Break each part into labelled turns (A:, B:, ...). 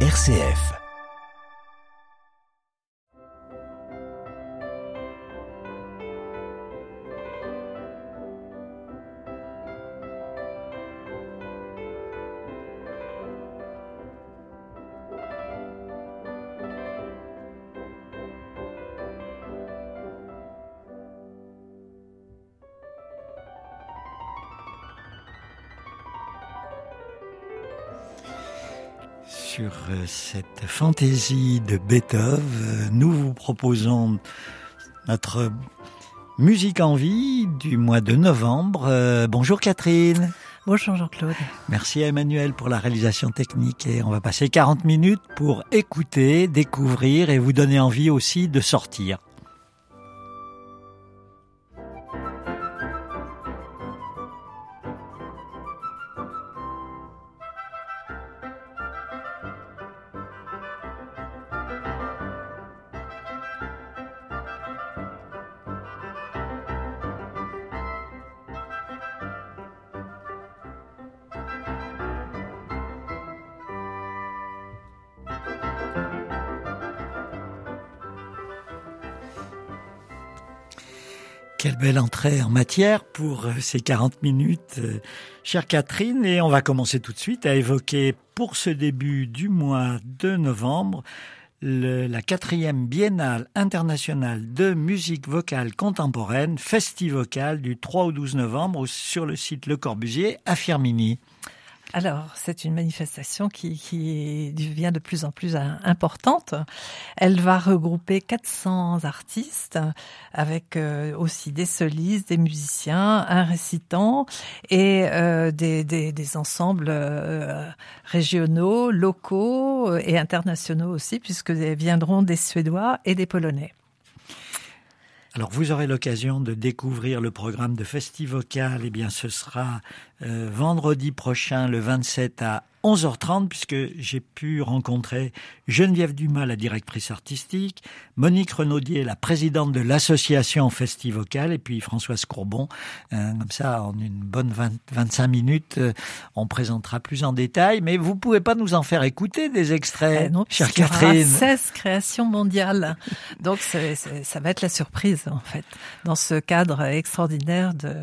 A: RCF.
B: Cette fantaisie de Beethoven, nous vous proposons notre musique en vie du mois de novembre. Euh, bonjour Catherine.
C: Bonjour Jean-Claude.
B: Merci à Emmanuel pour la réalisation technique et on va passer 40 minutes pour écouter, découvrir et vous donner envie aussi de sortir. Quelle belle entrée en matière pour euh, ces 40 minutes, euh, chère Catherine. Et on va commencer tout de suite à évoquer pour ce début du mois de novembre la quatrième biennale internationale de musique vocale contemporaine, Festivocal, du 3 au 12 novembre sur le site Le Corbusier à Firmini.
C: Alors, c'est une manifestation qui, devient de plus en plus importante. Elle va regrouper 400 artistes avec euh, aussi des solistes, des musiciens, un récitant et euh, des, des, ensembles euh, régionaux, locaux et internationaux aussi, puisque viendront des Suédois et des Polonais.
B: Alors vous aurez l'occasion de découvrir le programme de Festivocal. Eh bien, ce sera euh, vendredi prochain, le 27 à 11h30, puisque j'ai pu rencontrer Geneviève Dumas, la directrice artistique, Monique Renaudier, la présidente de l'association Festivocal, et puis Françoise Courbon. Euh, comme ça, en une bonne 25 minutes, euh, on présentera plus en détail. Mais vous pouvez pas nous en faire écouter des extraits,
C: eh non, chère Catherine. 16 créations mondiales. Donc, ça va être la surprise, en fait, dans ce cadre extraordinaire de,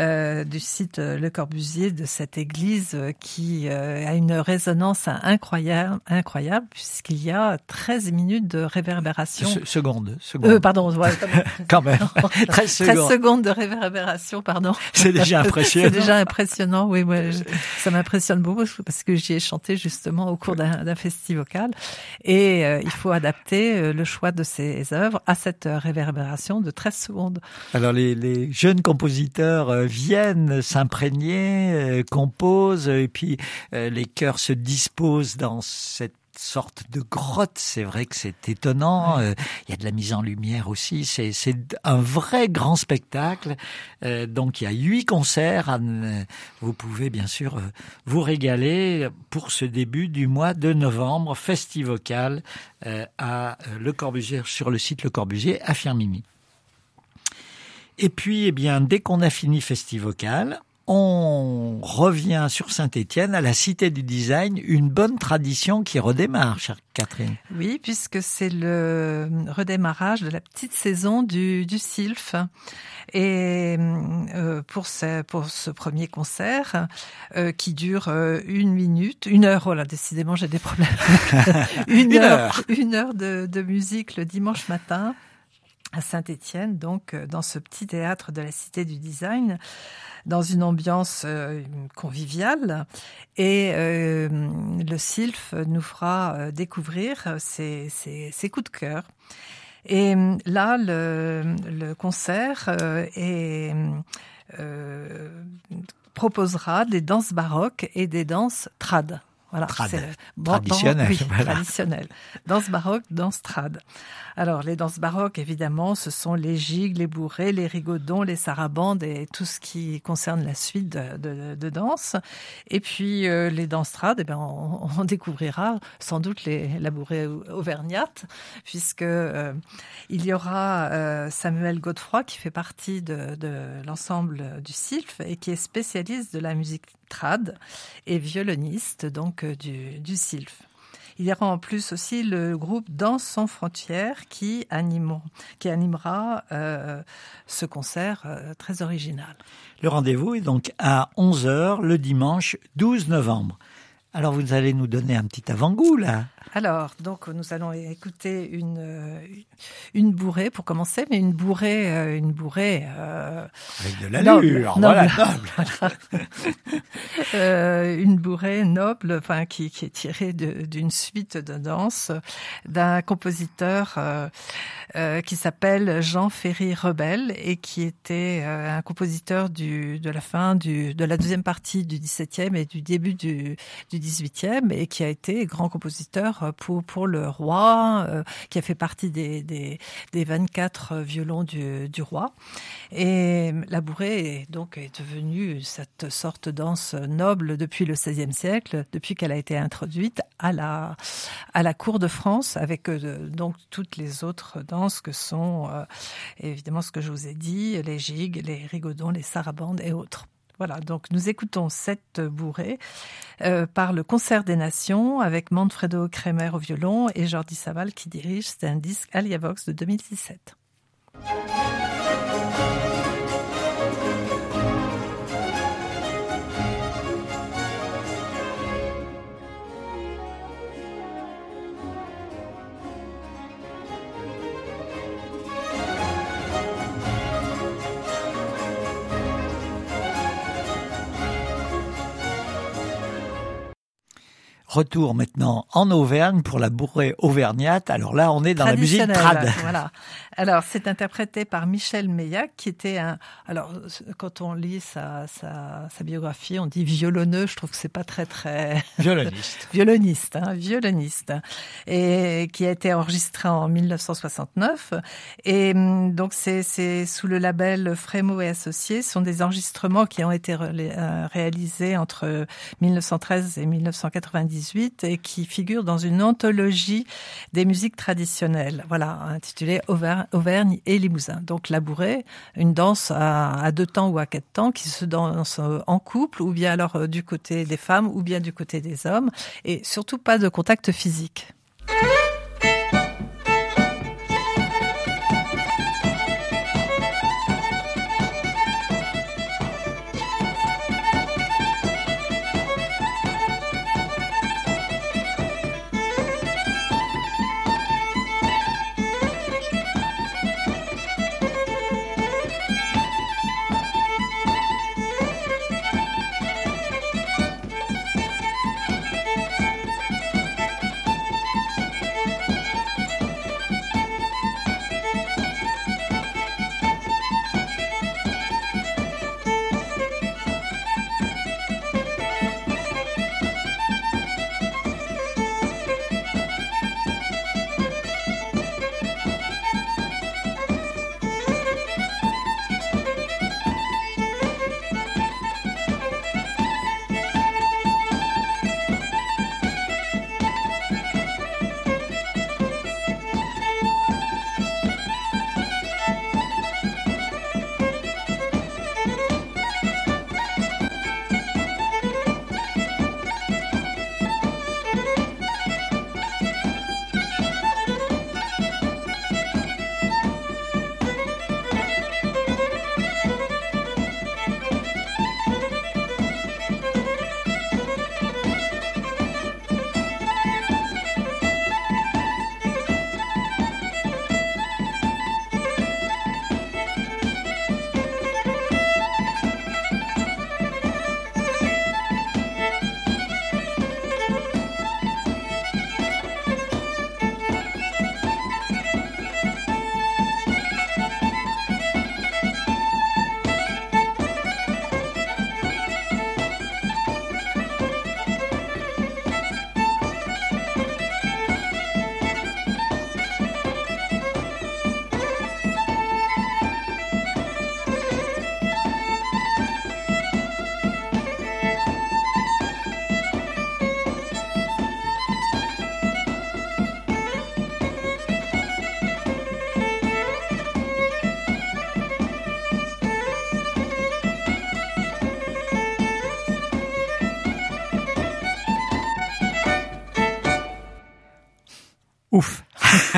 C: euh, du site Le Corbusier, de cette église qui a une résonance incroyable, incroyable puisqu'il y a 13 minutes de réverbération.
B: secondes, secondes.
C: Euh, pardon, ouais,
B: quand même. 13 secondes.
C: 13 secondes de réverbération, pardon.
B: C'est déjà impressionnant.
C: C'est déjà impressionnant, oui. Moi, ça m'impressionne beaucoup parce que j'y ai chanté justement au cours d'un festival et euh, il faut adapter euh, le choix de ces œuvres à cette réverbération de 13 secondes.
B: Alors les, les jeunes compositeurs euh, viennent s'imprégner, composent et puis les chœurs se disposent dans cette sorte de grotte. C'est vrai que c'est étonnant. Euh, il y a de la mise en lumière aussi. C'est un vrai grand spectacle. Euh, donc il y a huit concerts. Vous pouvez bien sûr euh, vous régaler pour ce début du mois de novembre, festivocal à Le Corbusier sur le site Le Corbusier à Firmini. Et puis, eh bien, dès qu'on a fini Festivocal, on revient sur Saint-Étienne, à la Cité du Design, une bonne tradition qui redémarre, chère Catherine.
C: Oui, puisque c'est le redémarrage de la petite saison du, du SILF. Et euh, pour, ce, pour ce premier concert, euh, qui dure euh, une minute, une heure, voilà, décidément j'ai des problèmes. une, heure, une heure de, de musique le dimanche matin à Saint-Étienne, donc dans ce petit théâtre de la Cité du Design dans une ambiance euh, conviviale. Et euh, le SILF nous fera euh, découvrir ses, coups de cœur. Et là, le, concert proposera des danses baroques et des danses trad.
B: Voilà, c'est traditionnel.
C: Oui, traditionnel. Danse baroque, danse trad. Alors, les danses baroques, évidemment, ce sont les gigues, les bourrées, les rigodons, les sarabandes et tout ce qui concerne la suite de, de, de danse. Et puis, euh, les danses trad, eh bien, on, on, découvrira sans doute les, la bourrée auvergnate, puisque euh, il y aura euh, Samuel Godefroy qui fait partie de, de l'ensemble du SILF et qui est spécialiste de la musique trad et violoniste donc euh, du, du SILF. Il y aura en plus aussi le groupe Danse sans frontières qui, qui animera euh, ce concert euh, très original.
B: Le rendez-vous est donc à 11h le dimanche 12 novembre. Alors vous allez nous donner un petit avant-goût là.
C: Alors, donc nous allons écouter une euh, une bourrée pour commencer, mais une bourrée euh, une bourrée
B: euh, avec de l'allure, noble, voilà,
C: euh, une bourrée noble, enfin qui qui est tirée d'une suite de danse d'un compositeur qui s'appelle Jean Ferry Rebel et qui était un compositeur du de la fin du de la deuxième partie du XVIIe et du début du du XVIIIe et qui a été grand compositeur pour, le roi, euh, qui a fait partie des, des, des 24 violons du, du, roi. Et la bourrée est donc est devenue cette sorte de danse noble depuis le XVIe siècle, depuis qu'elle a été introduite à la, à la cour de France, avec euh, donc toutes les autres danses que sont euh, évidemment ce que je vous ai dit, les gigues, les rigodons, les sarabandes et autres. Voilà, donc nous écoutons cette bourrée euh, par le Concert des Nations avec Manfredo Kremer au violon et Jordi Saval qui dirige. C'est un disque Aliavox de 2017.
B: Retour maintenant en Auvergne pour la bourrée auvergnate. Alors là, on est dans la musique trad.
C: Voilà. Alors, c'est interprété par Michel Meillac, qui était un. Alors, quand on lit sa, sa, sa biographie, on dit violonneux. Je trouve que c'est pas très très.
B: Violoniste.
C: violoniste, hein, violoniste, et qui a été enregistré en 1969. Et hum, donc, c'est c'est sous le label Frémo et Associés. Ce sont des enregistrements qui ont été euh, réalisés entre 1913 et 1998 et qui figurent dans une anthologie des musiques traditionnelles. Voilà, intitulée Auvergne et Limousin. Donc la bourrée, une danse à, deux temps ou à quatre temps qui se danse en couple ou bien alors euh, du côté des femmes ou bien du côté des hommes et surtout pas de contact physique.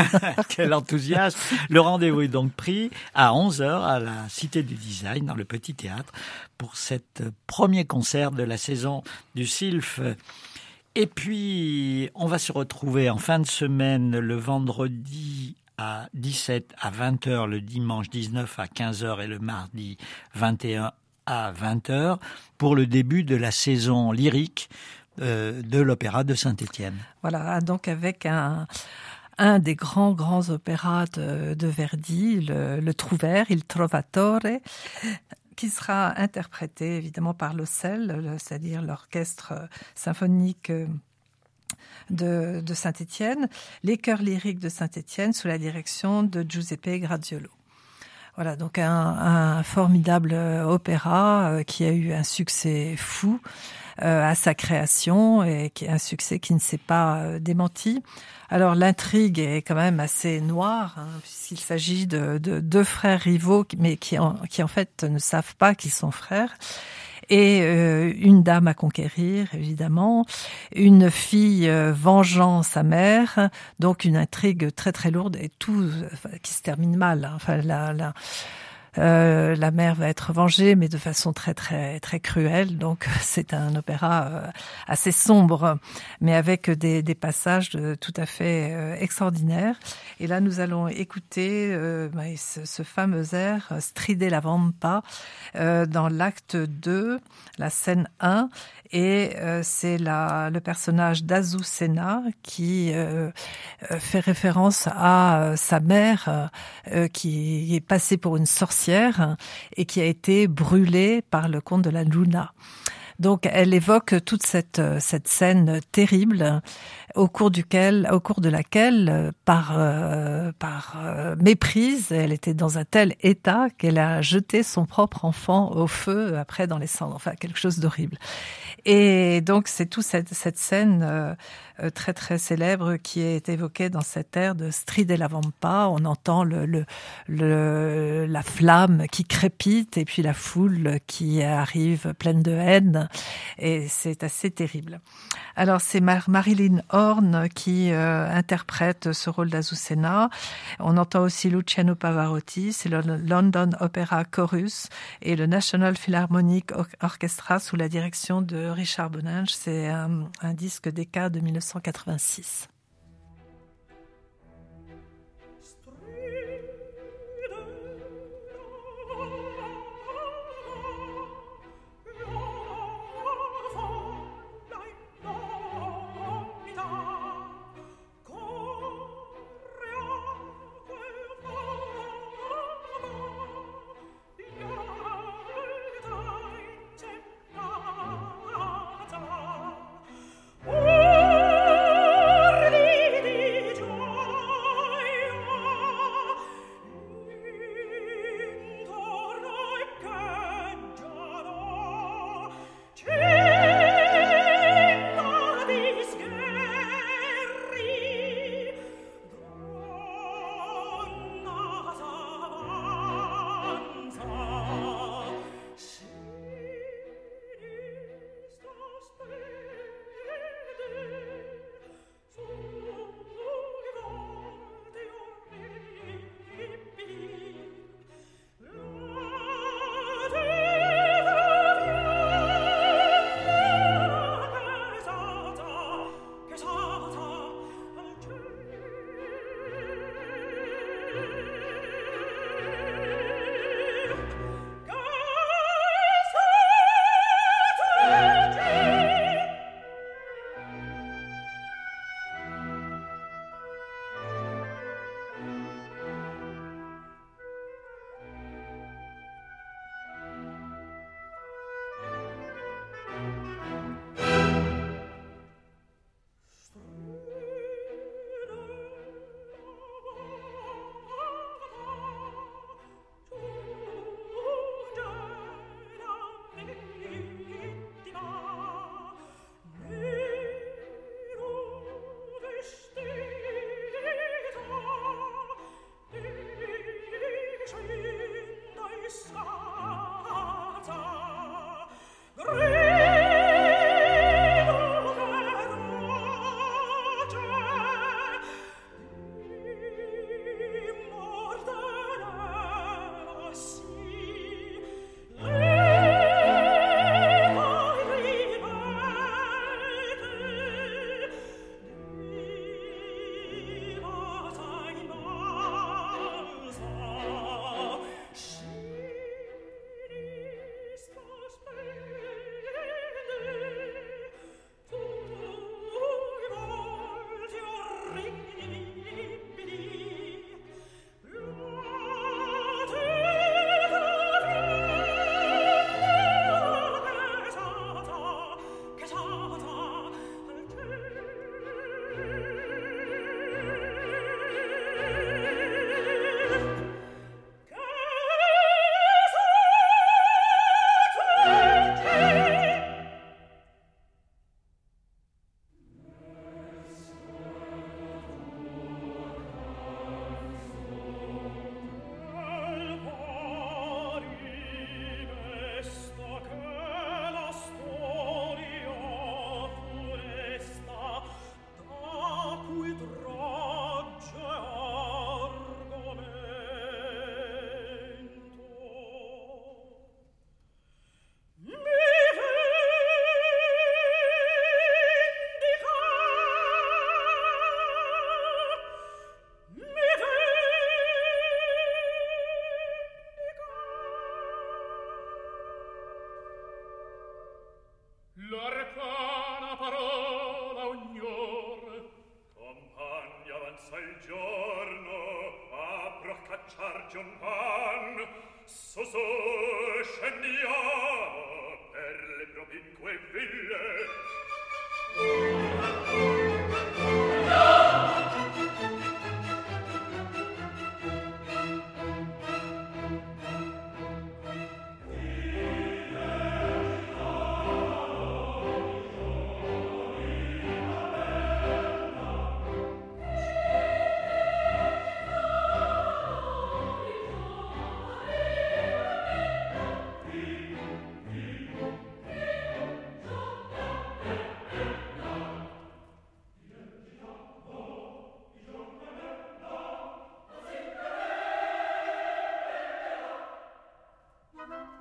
B: Quel enthousiasme Le rendez-vous est donc pris à 11h à la Cité du Design, dans le Petit Théâtre, pour cet premier concert de la saison du SILF. Et puis, on va se retrouver en fin de semaine, le vendredi à 17 à 20h, le dimanche 19 à 15h et le mardi 21 à 20h pour le début de la saison lyrique euh, de l'opéra de Saint-Étienne.
C: Voilà, donc avec un, un des grands, grands opéras de, Verdi, le, le Il Trovatore, qui sera interprété évidemment par l'OCEL, c'est-à-dire l'orchestre symphonique de, de Saint-Étienne, les chœurs lyriques de Saint-Étienne sous la direction de Giuseppe Graziolo. Voilà, donc un, un formidable opéra euh, qui a eu un succès fou euh, à sa création et qui est un succès qui ne s'est pas euh, démenti. Alors l'intrigue est quand même assez noire hein, puisqu'il s'agit de, de, deux frères rivaux mais qui en, qui en fait ne savent pas qu'ils sont frères et euh, une dame à conquérir, évidemment, une fille vengeant sa mère, donc une intrigue très très lourde et tout qui se termine mal. Hein. Enfin, euh, la mère va être vengée, mais de façon très très très cruelle. Donc c'est un opéra euh, assez sombre, mais avec des, des passages de, tout à fait euh, extraordinaires. Et là, nous allons écouter bah, ce, ce, fameux air Stride la Vampa dans l'acte 2, la scène 1, et euh, c'est le personnage d'Azucena qui euh, euh, fait référence à sa mère qui est passée pour une sorcière et qui a été brûlée par le comte de la Luna. Donc elle évoque toute cette, cette scène terrible au cours duquel, au cours de laquelle, par par méprise, elle était dans un tel état qu'elle a jeté son propre enfant au feu après dans les cendres. Enfin quelque chose d'horrible. Et donc c'est tout cette, cette scène euh, euh, très très célèbre qui est évoquée dans cette air de Stride la Vampa. On entend le, le, le, la flamme qui crépite et puis la foule qui arrive pleine de haine. Et c'est assez terrible. Alors c'est Marilyn Horn qui euh, interprète ce rôle d'Azucena. On entend aussi Luciano Pavarotti, c'est le London Opera Chorus et le National Philharmonic Orchestra sous la direction de Richard Boninge. C'est un, disque cas de 1986.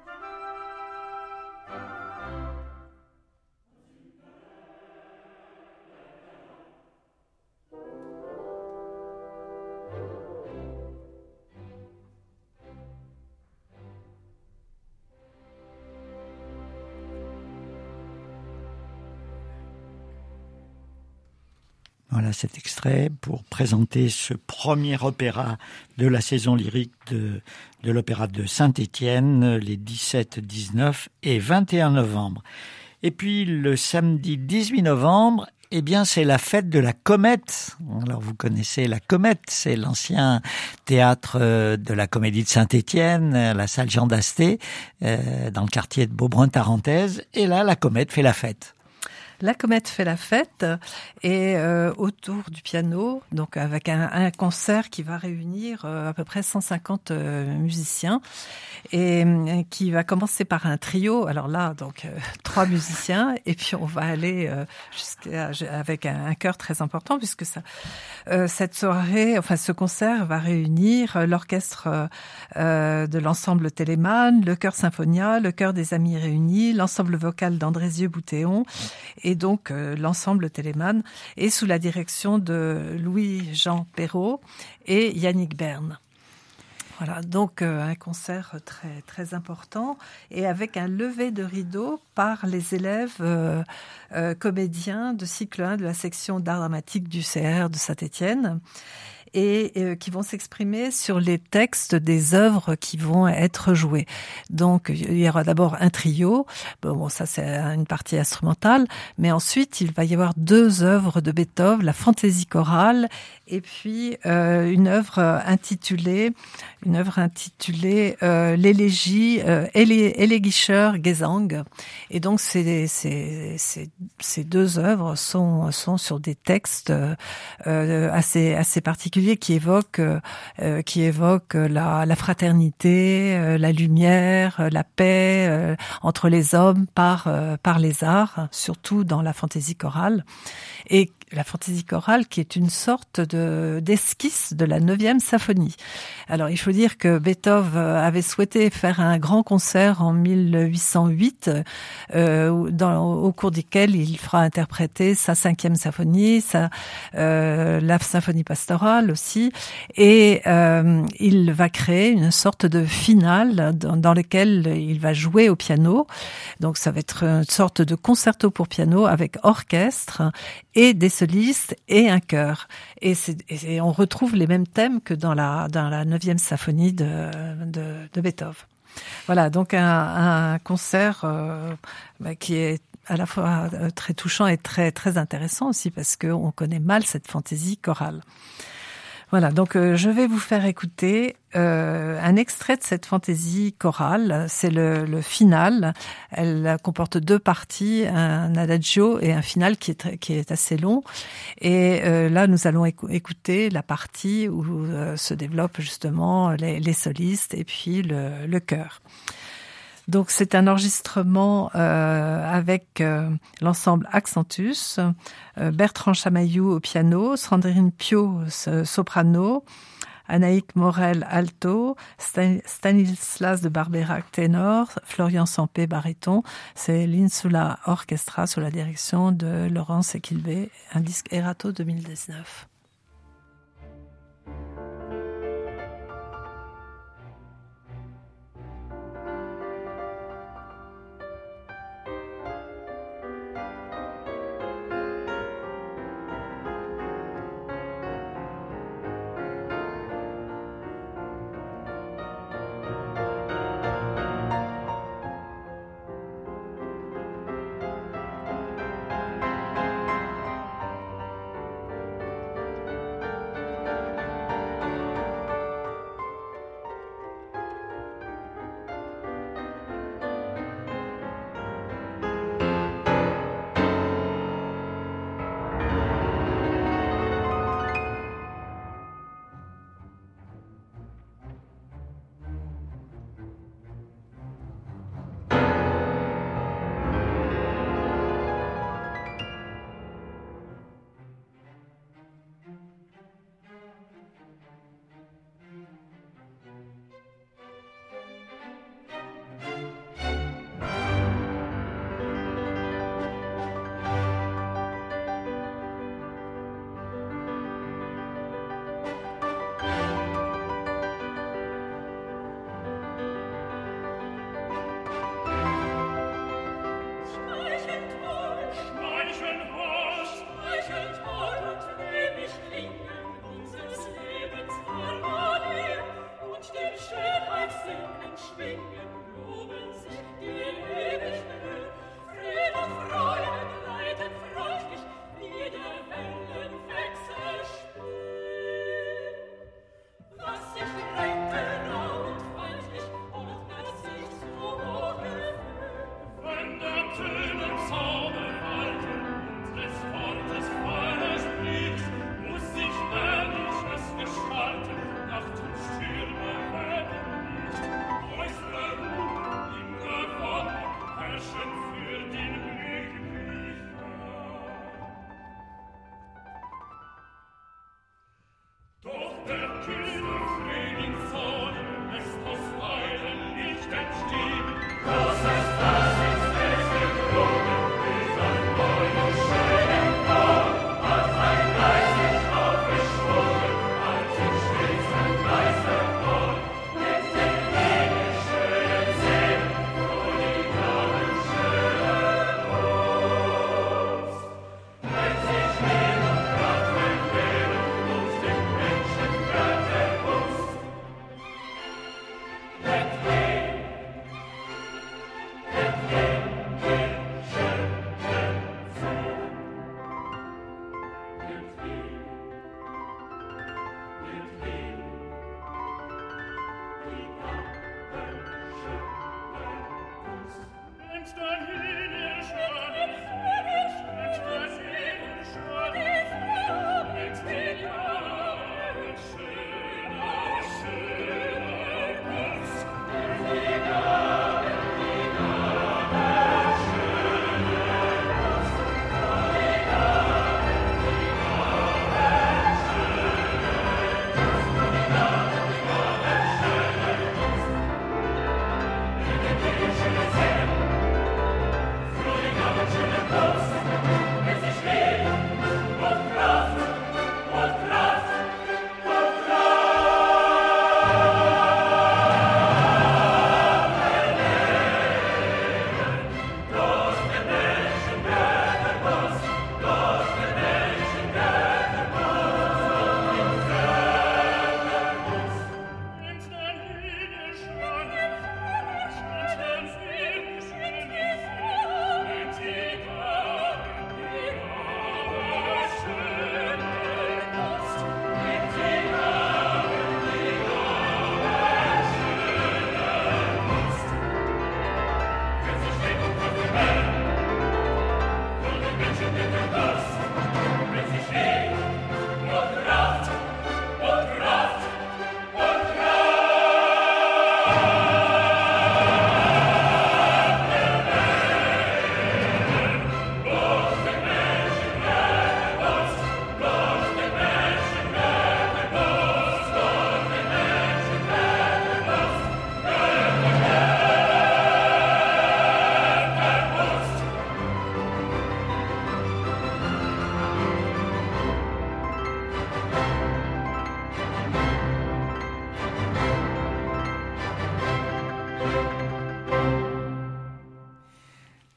B: thank you Voilà cet extrait pour présenter ce premier opéra de la saison lyrique de, l'opéra de Saint-Étienne les 17, 19 et 21 novembre. Et puis le samedi 18 novembre, eh bien, c'est la fête de la comète. Alors, vous connaissez la comète, c'est l'ancien théâtre euh, de la comédie de Saint-Étienne, la salle Jean d'Asté, euh, dans le quartier de Beaubrun-Tarentaise. Et là, la comète fait la fête.
C: La comète fait la fête et euh, autour du piano, donc avec un, concert qui va réunir euh, à peu près 150 euh, musiciens et qui va commencer par un trio. Alors là, donc trois musiciens et puis on va aller jusqu'à avec un, un chœur très important puisque ça, cette soirée, enfin ce concert va réunir l'orchestre de l'ensemble Téléman, le chœur Symphonia, le chœur des Amis réunis, l'ensemble vocal d'Andrézieux Boutéon et donc euh, l'ensemble Téléman est sous la direction de Louis-Jean Perrault et Yannick Berne. Voilà, donc euh, un concert très très important et avec un lever de rideau par les élèves euh, comédiens de cycle 1 de la section d'art dramatique du CR de Saint-Étienne et euh, qui vont s'exprimer sur les textes des œuvres qui vont être jouées. Donc il y aura d'abord un trio, bon ça c'est une partie instrumentale, mais ensuite il va y avoir deux œuvres de Beethoven, la fantaisie chorale et puis euh, une œuvre intitulée une œuvre intitulée euh, l'élégie euh, Elegischer Gesang. Et donc ces, ces, ces, ces deux œuvres sont sont sur des textes euh, assez assez particuliers qui évoquent euh, qui évoquent la, fraternité euh, la lumière la paix euh, entre les hommes par les arts surtout dans la fantaisie chorale la fantaisie chorale qui est une sorte de d'esquisse de la neuvième symphonie. Alors il faut dire que Beethoven avait souhaité faire un grand concert en 1808 euh, au cours duquel il fera interpréter sa cinquième symphonie, sa euh, la symphonie pastorale aussi, et euh, il va créer une sorte de finale dans, dans lequel il va jouer au piano. Donc ça va être une sorte de concerto pour piano avec orchestre et des solistes et un chœur. Et, et on retrouve les mêmes thèmes que dans la dans la neuvième symphonie de, de, de Beethoven. Voilà, donc un, un concert euh, qui est à la fois très touchant et très très intéressant aussi parce qu'on connaît mal cette fantaisie chorale. Voilà, donc euh, je vais vous faire écouter euh, un extrait de cette fantaisie chorale. C'est le, le, final. Elle comporte deux parties, un adagio et un final qui est, qui est assez long. Et euh, là, nous allons écouter la partie où euh, se développent justement les, les, solistes et puis le, le chœur. Donc c'est un enregistrement euh, avec euh, l'ensemble Accentus, euh, Bertrand Chamaillou au piano, Sandrine Pio soprano, Anaïk Morel alto, Stanislas de Barberac ténor, Florian Sampé baryton. C'est l'Insula Orchestra sous la direction de Laurence Equilbé, un disque Erato 2019. singen.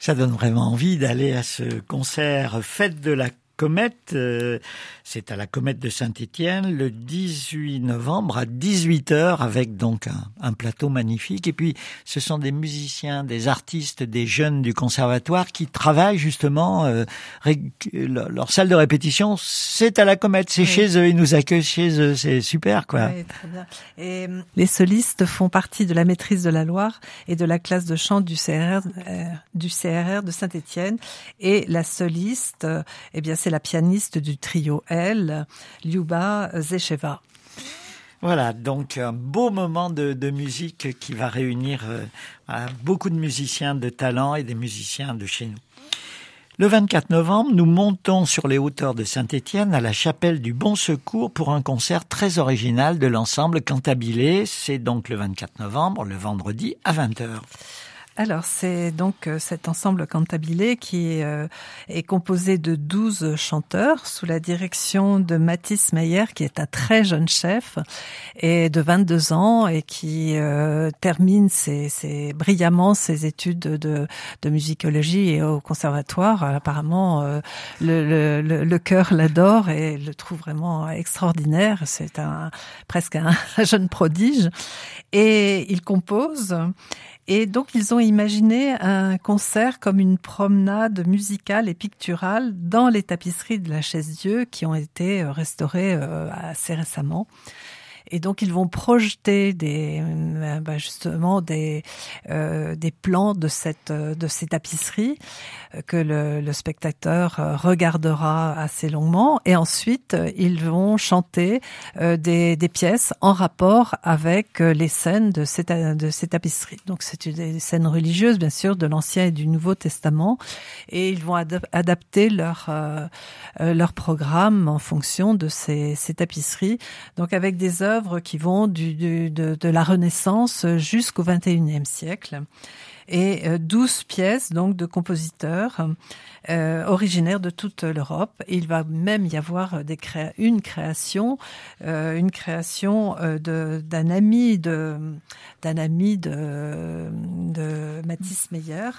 B: Ça donne vraiment envie d'aller à ce concert Fête de la comète. Euh, c'est à la comète de Saint-Étienne le 18 novembre à 18h avec donc un, plateau magnifique. Et puis ce sont des musiciens, des artistes, des jeunes du conservatoire qui travaillent justement euh, leur salle de répétition. C'est à la comète, c'est chez eux, ils nous accueillent chez eux, c'est super quoi.
C: très bien. Et euh, les solistes font partie de la maîtrise de la Loire et de la classe de chant du CRR, du CRR de Saint-Étienne. Et la soliste, eh bien c'est la pianiste du trio Lyuba Zecheva.
B: Voilà, donc un beau moment de, musique qui va réunir euh, beaucoup de musiciens de talent et des musiciens de chez nous. Le 24 novembre, nous montons sur les hauteurs de Saint-Étienne à la chapelle du Bon Secours pour un concert très original de l'ensemble Cantabilé. C'est donc le 24 novembre, le vendredi à 20h.
C: Alors, c'est donc euh, cet ensemble cantabilé qui euh, est composé de 12 chanteurs sous la direction de Mathis Meyer, qui est un très jeune chef et de 22 ans et qui euh, termine ses, brillamment ses études de, de, musicologie et au conservatoire. Apparemment, le, le, le, cœur l'adore et le trouve vraiment extraordinaire. C'est un presque un jeune prodige et il compose et donc, ils ont imaginé un concert comme une promenade musicale et picturale dans les tapisseries de la Chaise-Dieu qui ont été euh, restaurées euh, assez récemment. Et donc ils vont projeter des, euh, bah, justement des euh, des plans de cette de ces tapisseries euh, que le, le, spectateur regardera assez longuement. Et ensuite ils vont chanter des, des pièces en rapport avec les scènes de ces de ces tapisseries. Donc c'est des scènes religieuses bien sûr de l'Ancien et du Nouveau Testament. Et ils vont adapter leur leur programme en fonction de ces, ces tapisseries. Donc avec des œuvres qui vont de, la Renaissance jusqu'au XXIe siècle et euh, douze pièces donc de compositeurs euh, originaires de toute l'Europe. Il va même y avoir une création, euh, une création d'un ami de d'un ami de Mathis Meyer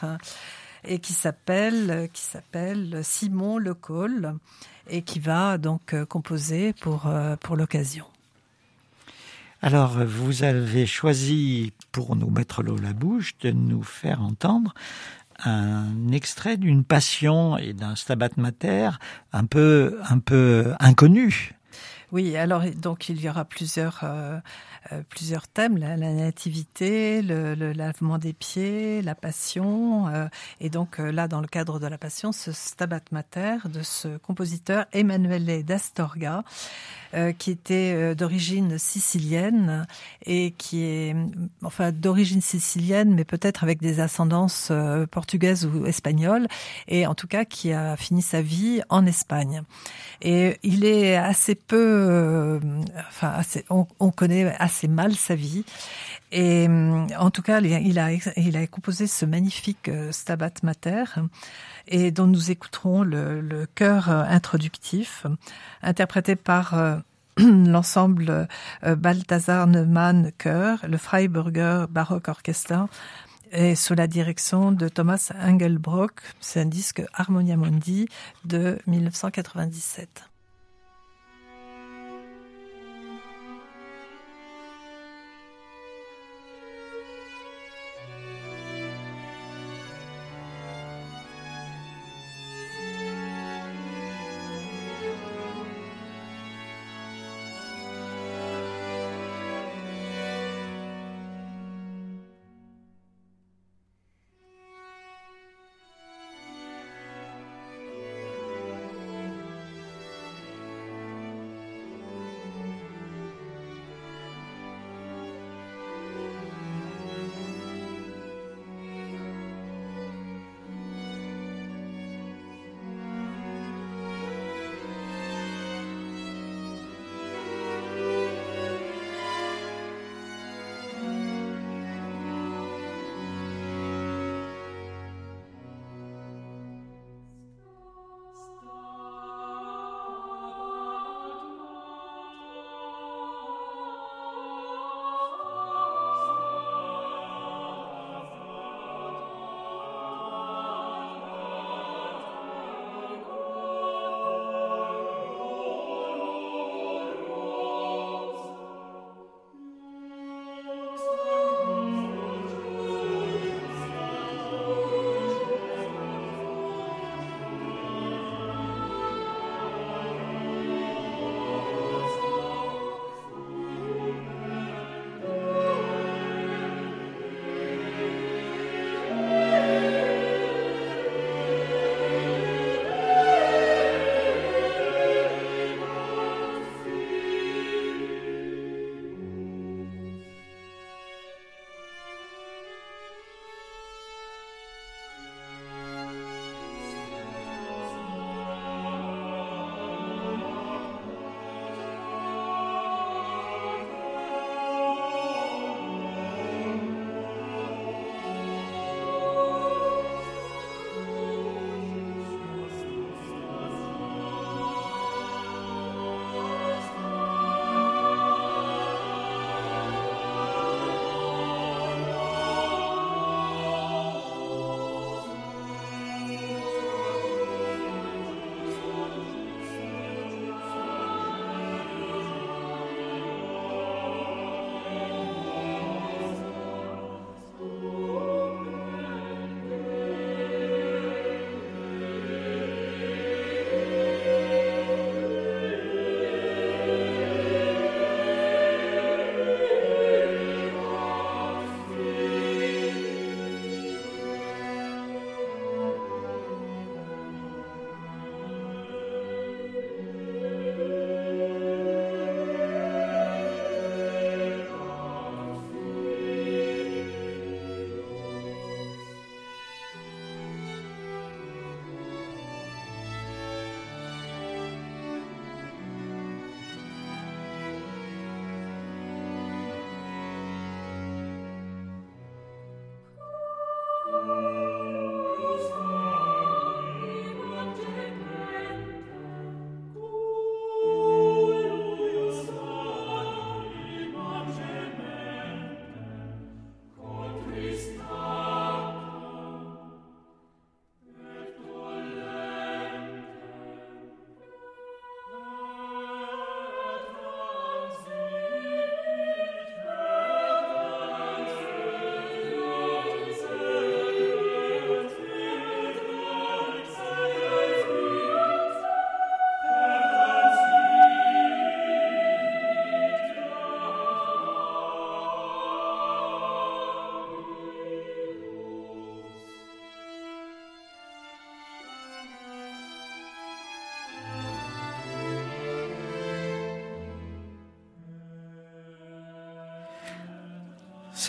C: et qui s'appelle qui s'appelle Simon Lecole et qui va donc composer pour pour l'occasion.
B: Alors, vous avez choisi, pour nous mettre l'eau à la bouche, de nous faire entendre un extrait d'une passion et d'un stabat mater un peu, un peu inconnu.
C: Oui, alors donc il y aura plusieurs euh, euh, plusieurs thèmes la, nativité, le, lavement des pieds, la passion, euh, et donc là dans le cadre de la passion, ce Stabat Mater de ce compositeur Emanuele d'Astorga, qui était d'origine sicilienne et qui est enfin d'origine sicilienne, mais peut-être avec des ascendances portugaises ou espagnoles, et en tout cas qui a fini sa vie en Espagne. Et il est assez peu euh, enfin, on, connaît assez mal sa vie. Et en tout cas, il a, il a composé ce magnifique euh, Stabat Mater et dont nous écouterons le, le chœur euh, introductif, interprété par l'ensemble Balthasar Neumann Chœur, le Freiburger Baroque Orchestra, et sous la direction de Thomas Engelbrock. C'est un disque Harmonia Mundi de 1997.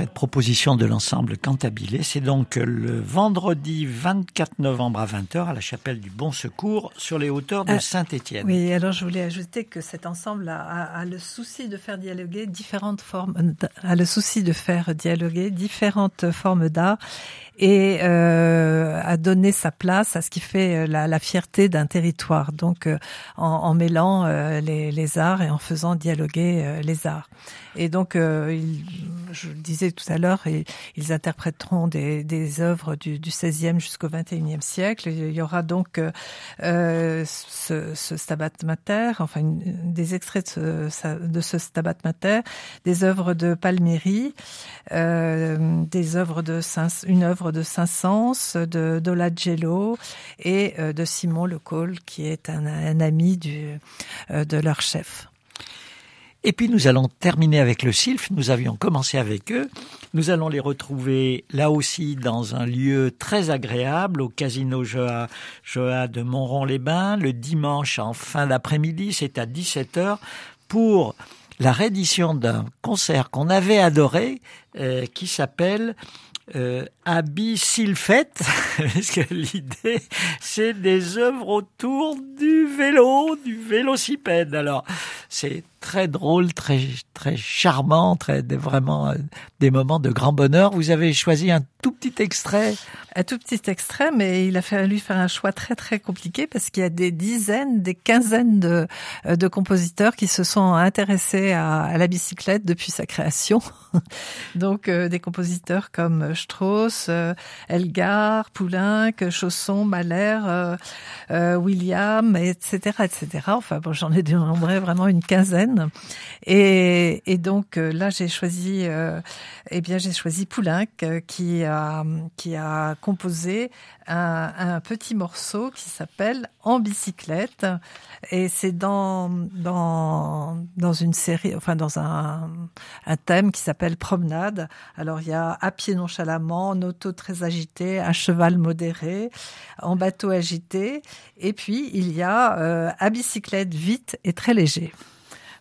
B: Cette proposition de l'ensemble Cantabile. C'est donc le vendredi 24 novembre à 20h à la chapelle du Bon Secours sur les hauteurs de
C: Ah,
B: Saint-Étienne.
C: Oui, alors je voulais ajouter que cet ensemble a, a- a le souci de faire dialoguer différentes formes, a le souci de faire dialoguer différentes formes d'art et euh, a donné sa place à ce qui fait euh, la, la fierté d'un territoire. Donc, euh, en, en mêlant euh, les, les arts et en faisant dialoguer euh, les arts. Et donc, euh, il- je le disais tout à l'heure, ils interpréteront des, des œuvres du, du 16e jusqu'au 21e siècle. Il y aura donc euh, ce, ce Stabat Mater, enfin des extraits de ce, de ce Stabat Mater, des œuvres de Palmieri, euh, des œuvres de Saint, une œuvre de Saint-Saëns, de Dolagello et euh, de Simon Le Col, qui est un, un ami du, euh, de leur chef.
B: Et puis nous allons terminer avec le SILF. Nous avions commencé avec eux. Nous allons les retrouver là aussi dans un lieu très agréable au Casino Joa, Joa de Montrond-les-Bains le dimanche en fin d'après-midi. C'est à 17h pour la réédition d'un concert qu'on avait adoré euh, qui s'appelle euh, parce que l'idée, c'est des œuvres autour du vélo, du vélocipède. Alors, c'est très drôle, très très charmant, très vraiment euh, des moments de grand bonheur. Vous avez choisi un tout petit extrait.
C: Un tout petit extrait, mais il a fallu faire un choix très très compliqué parce qu'il y a des dizaines, des quinzaines de, euh, de compositeurs qui se sont intéressés à, à la bicyclette depuis sa création. Donc euh, des compositeurs comme Strauss, euh, Elgar, Poulenc, Chausson, Mahler, euh, euh, William, etc., etc. Enfin j'en ai dénombré vraiment une quinzaine. Et, donc là, j'ai choisi, eh bien, j'ai choisi Poulenc qui a qui a composé un, petit morceau qui s'appelle En bicyclette et c'est dans dans dans une série, enfin dans un un thème qui s'appelle Promenade. Alors il y a à pied en auto très agité, à cheval modéré, en bateau agité, et puis il y a euh, à bicyclette vite et très léger.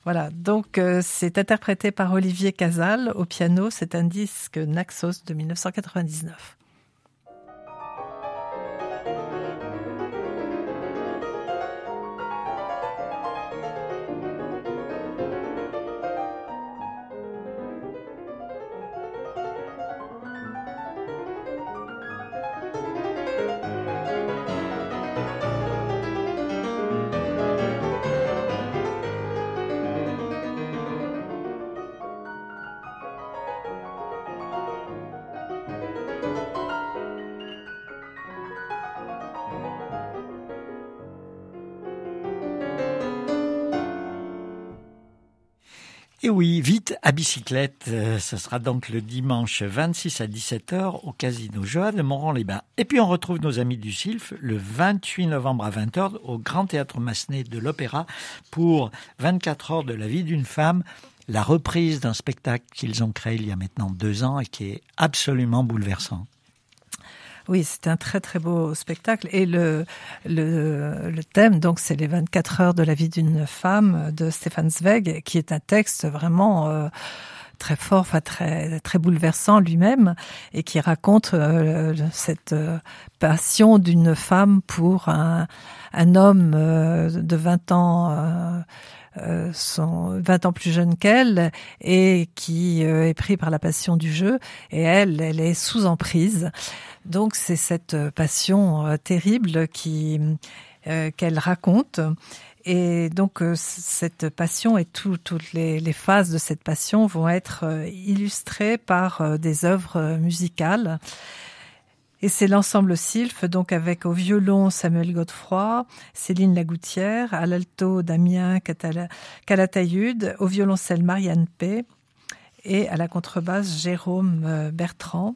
C: Voilà, donc euh, c'est interprété par Olivier Casal au piano. C'est un disque Naxos de 1999.
B: Et oui, vite à bicyclette. Euh, ce sera donc le dimanche 26 à 17h au Casino Joa de Montrond-les-Bains. Et puis on retrouve nos amis du SILF le 28 novembre à 20h au Grand Théâtre Massenet de l'Opéra pour 24 heures de la vie d'une femme, la reprise d'un spectacle qu'ils ont créé il y a maintenant deux ans et qui est absolument bouleversant.
C: Oui, c'est un très très beau spectacle. Et le le, le thème donc c'est les 24 heures de la vie d'une femme de Stéphane Zweig qui est un texte vraiment euh, très fort, enfin très très bouleversant lui-même et qui raconte euh, cette euh, passion d'une femme pour un un homme euh, de 20 ans euh, sont 20 ans plus jeune qu'elle et qui euh, est pris par la passion du jeu et elle, elle est sous emprise. Donc c'est cette passion euh, terrible qui qu'elle raconte. Et donc cette passion et tout, toutes les, les, phases de cette passion vont être illustrées par des œuvres musicales. Et c'est l'ensemble Sylph, donc avec au violon Samuel Godefroy, Céline Lagoutière, à l'alto Damien Calatayud, au violoncelle Marianne P et à la contrebasse Jérôme Bertrand,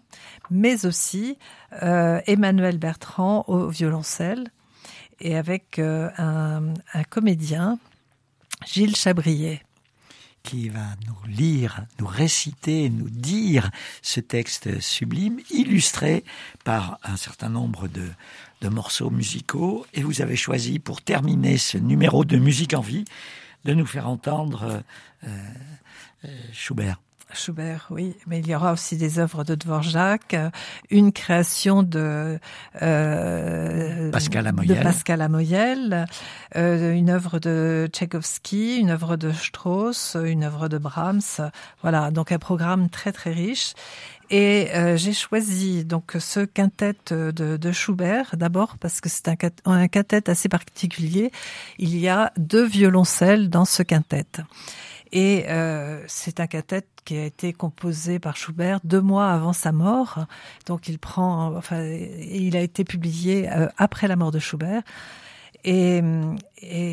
C: mais aussi euh, Emmanuel Bertrand au violoncelle et avec euh, un, comédien, Gilles Chabrier
B: qui va nous lire, nous réciter, nous dire ce texte sublime, illustré par un certain nombre de, de morceaux musicaux. Et vous avez choisi, pour terminer ce numéro de Musique en vie, de nous faire entendre euh, euh, Schubert.
C: Schubert, oui, mais il y aura aussi des œuvres de Dvorak, une création de
B: euh, Pascal Amoyel,
C: de Pascal Amoyel euh, une œuvre de Tchaïkovski, une œuvre de Strauss, une œuvre de Brahms. Voilà, donc un programme très très riche. Et euh, j'ai choisi donc ce quintet de, de Schubert d'abord parce que c'est un, un quintet assez particulier. Il y a deux violoncelles dans ce quintet. Et euh, c'est un quintet qui a été composé par Schubert deux mois avant sa mort. Donc il prend, enfin, il a été publié euh, après la mort de Schubert. Et,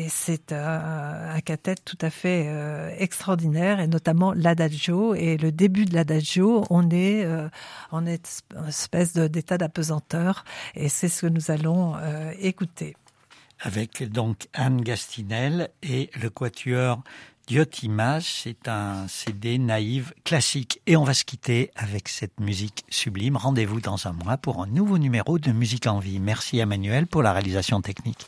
C: c'est un, un tout à fait euh, extraordinaire, et notamment l'adagio. Et le début de l'adagio, on est en espèce d'état d'apesanteur, et c'est ce que nous allons écouter.
B: Avec donc Anne Gastinel et le quatuor Diotimage, c'est un CD naïf classique. Et on va se quitter avec cette musique sublime. Rendez-vous dans un mois pour un nouveau numéro de Musique en vie. Merci Emmanuel pour la réalisation technique.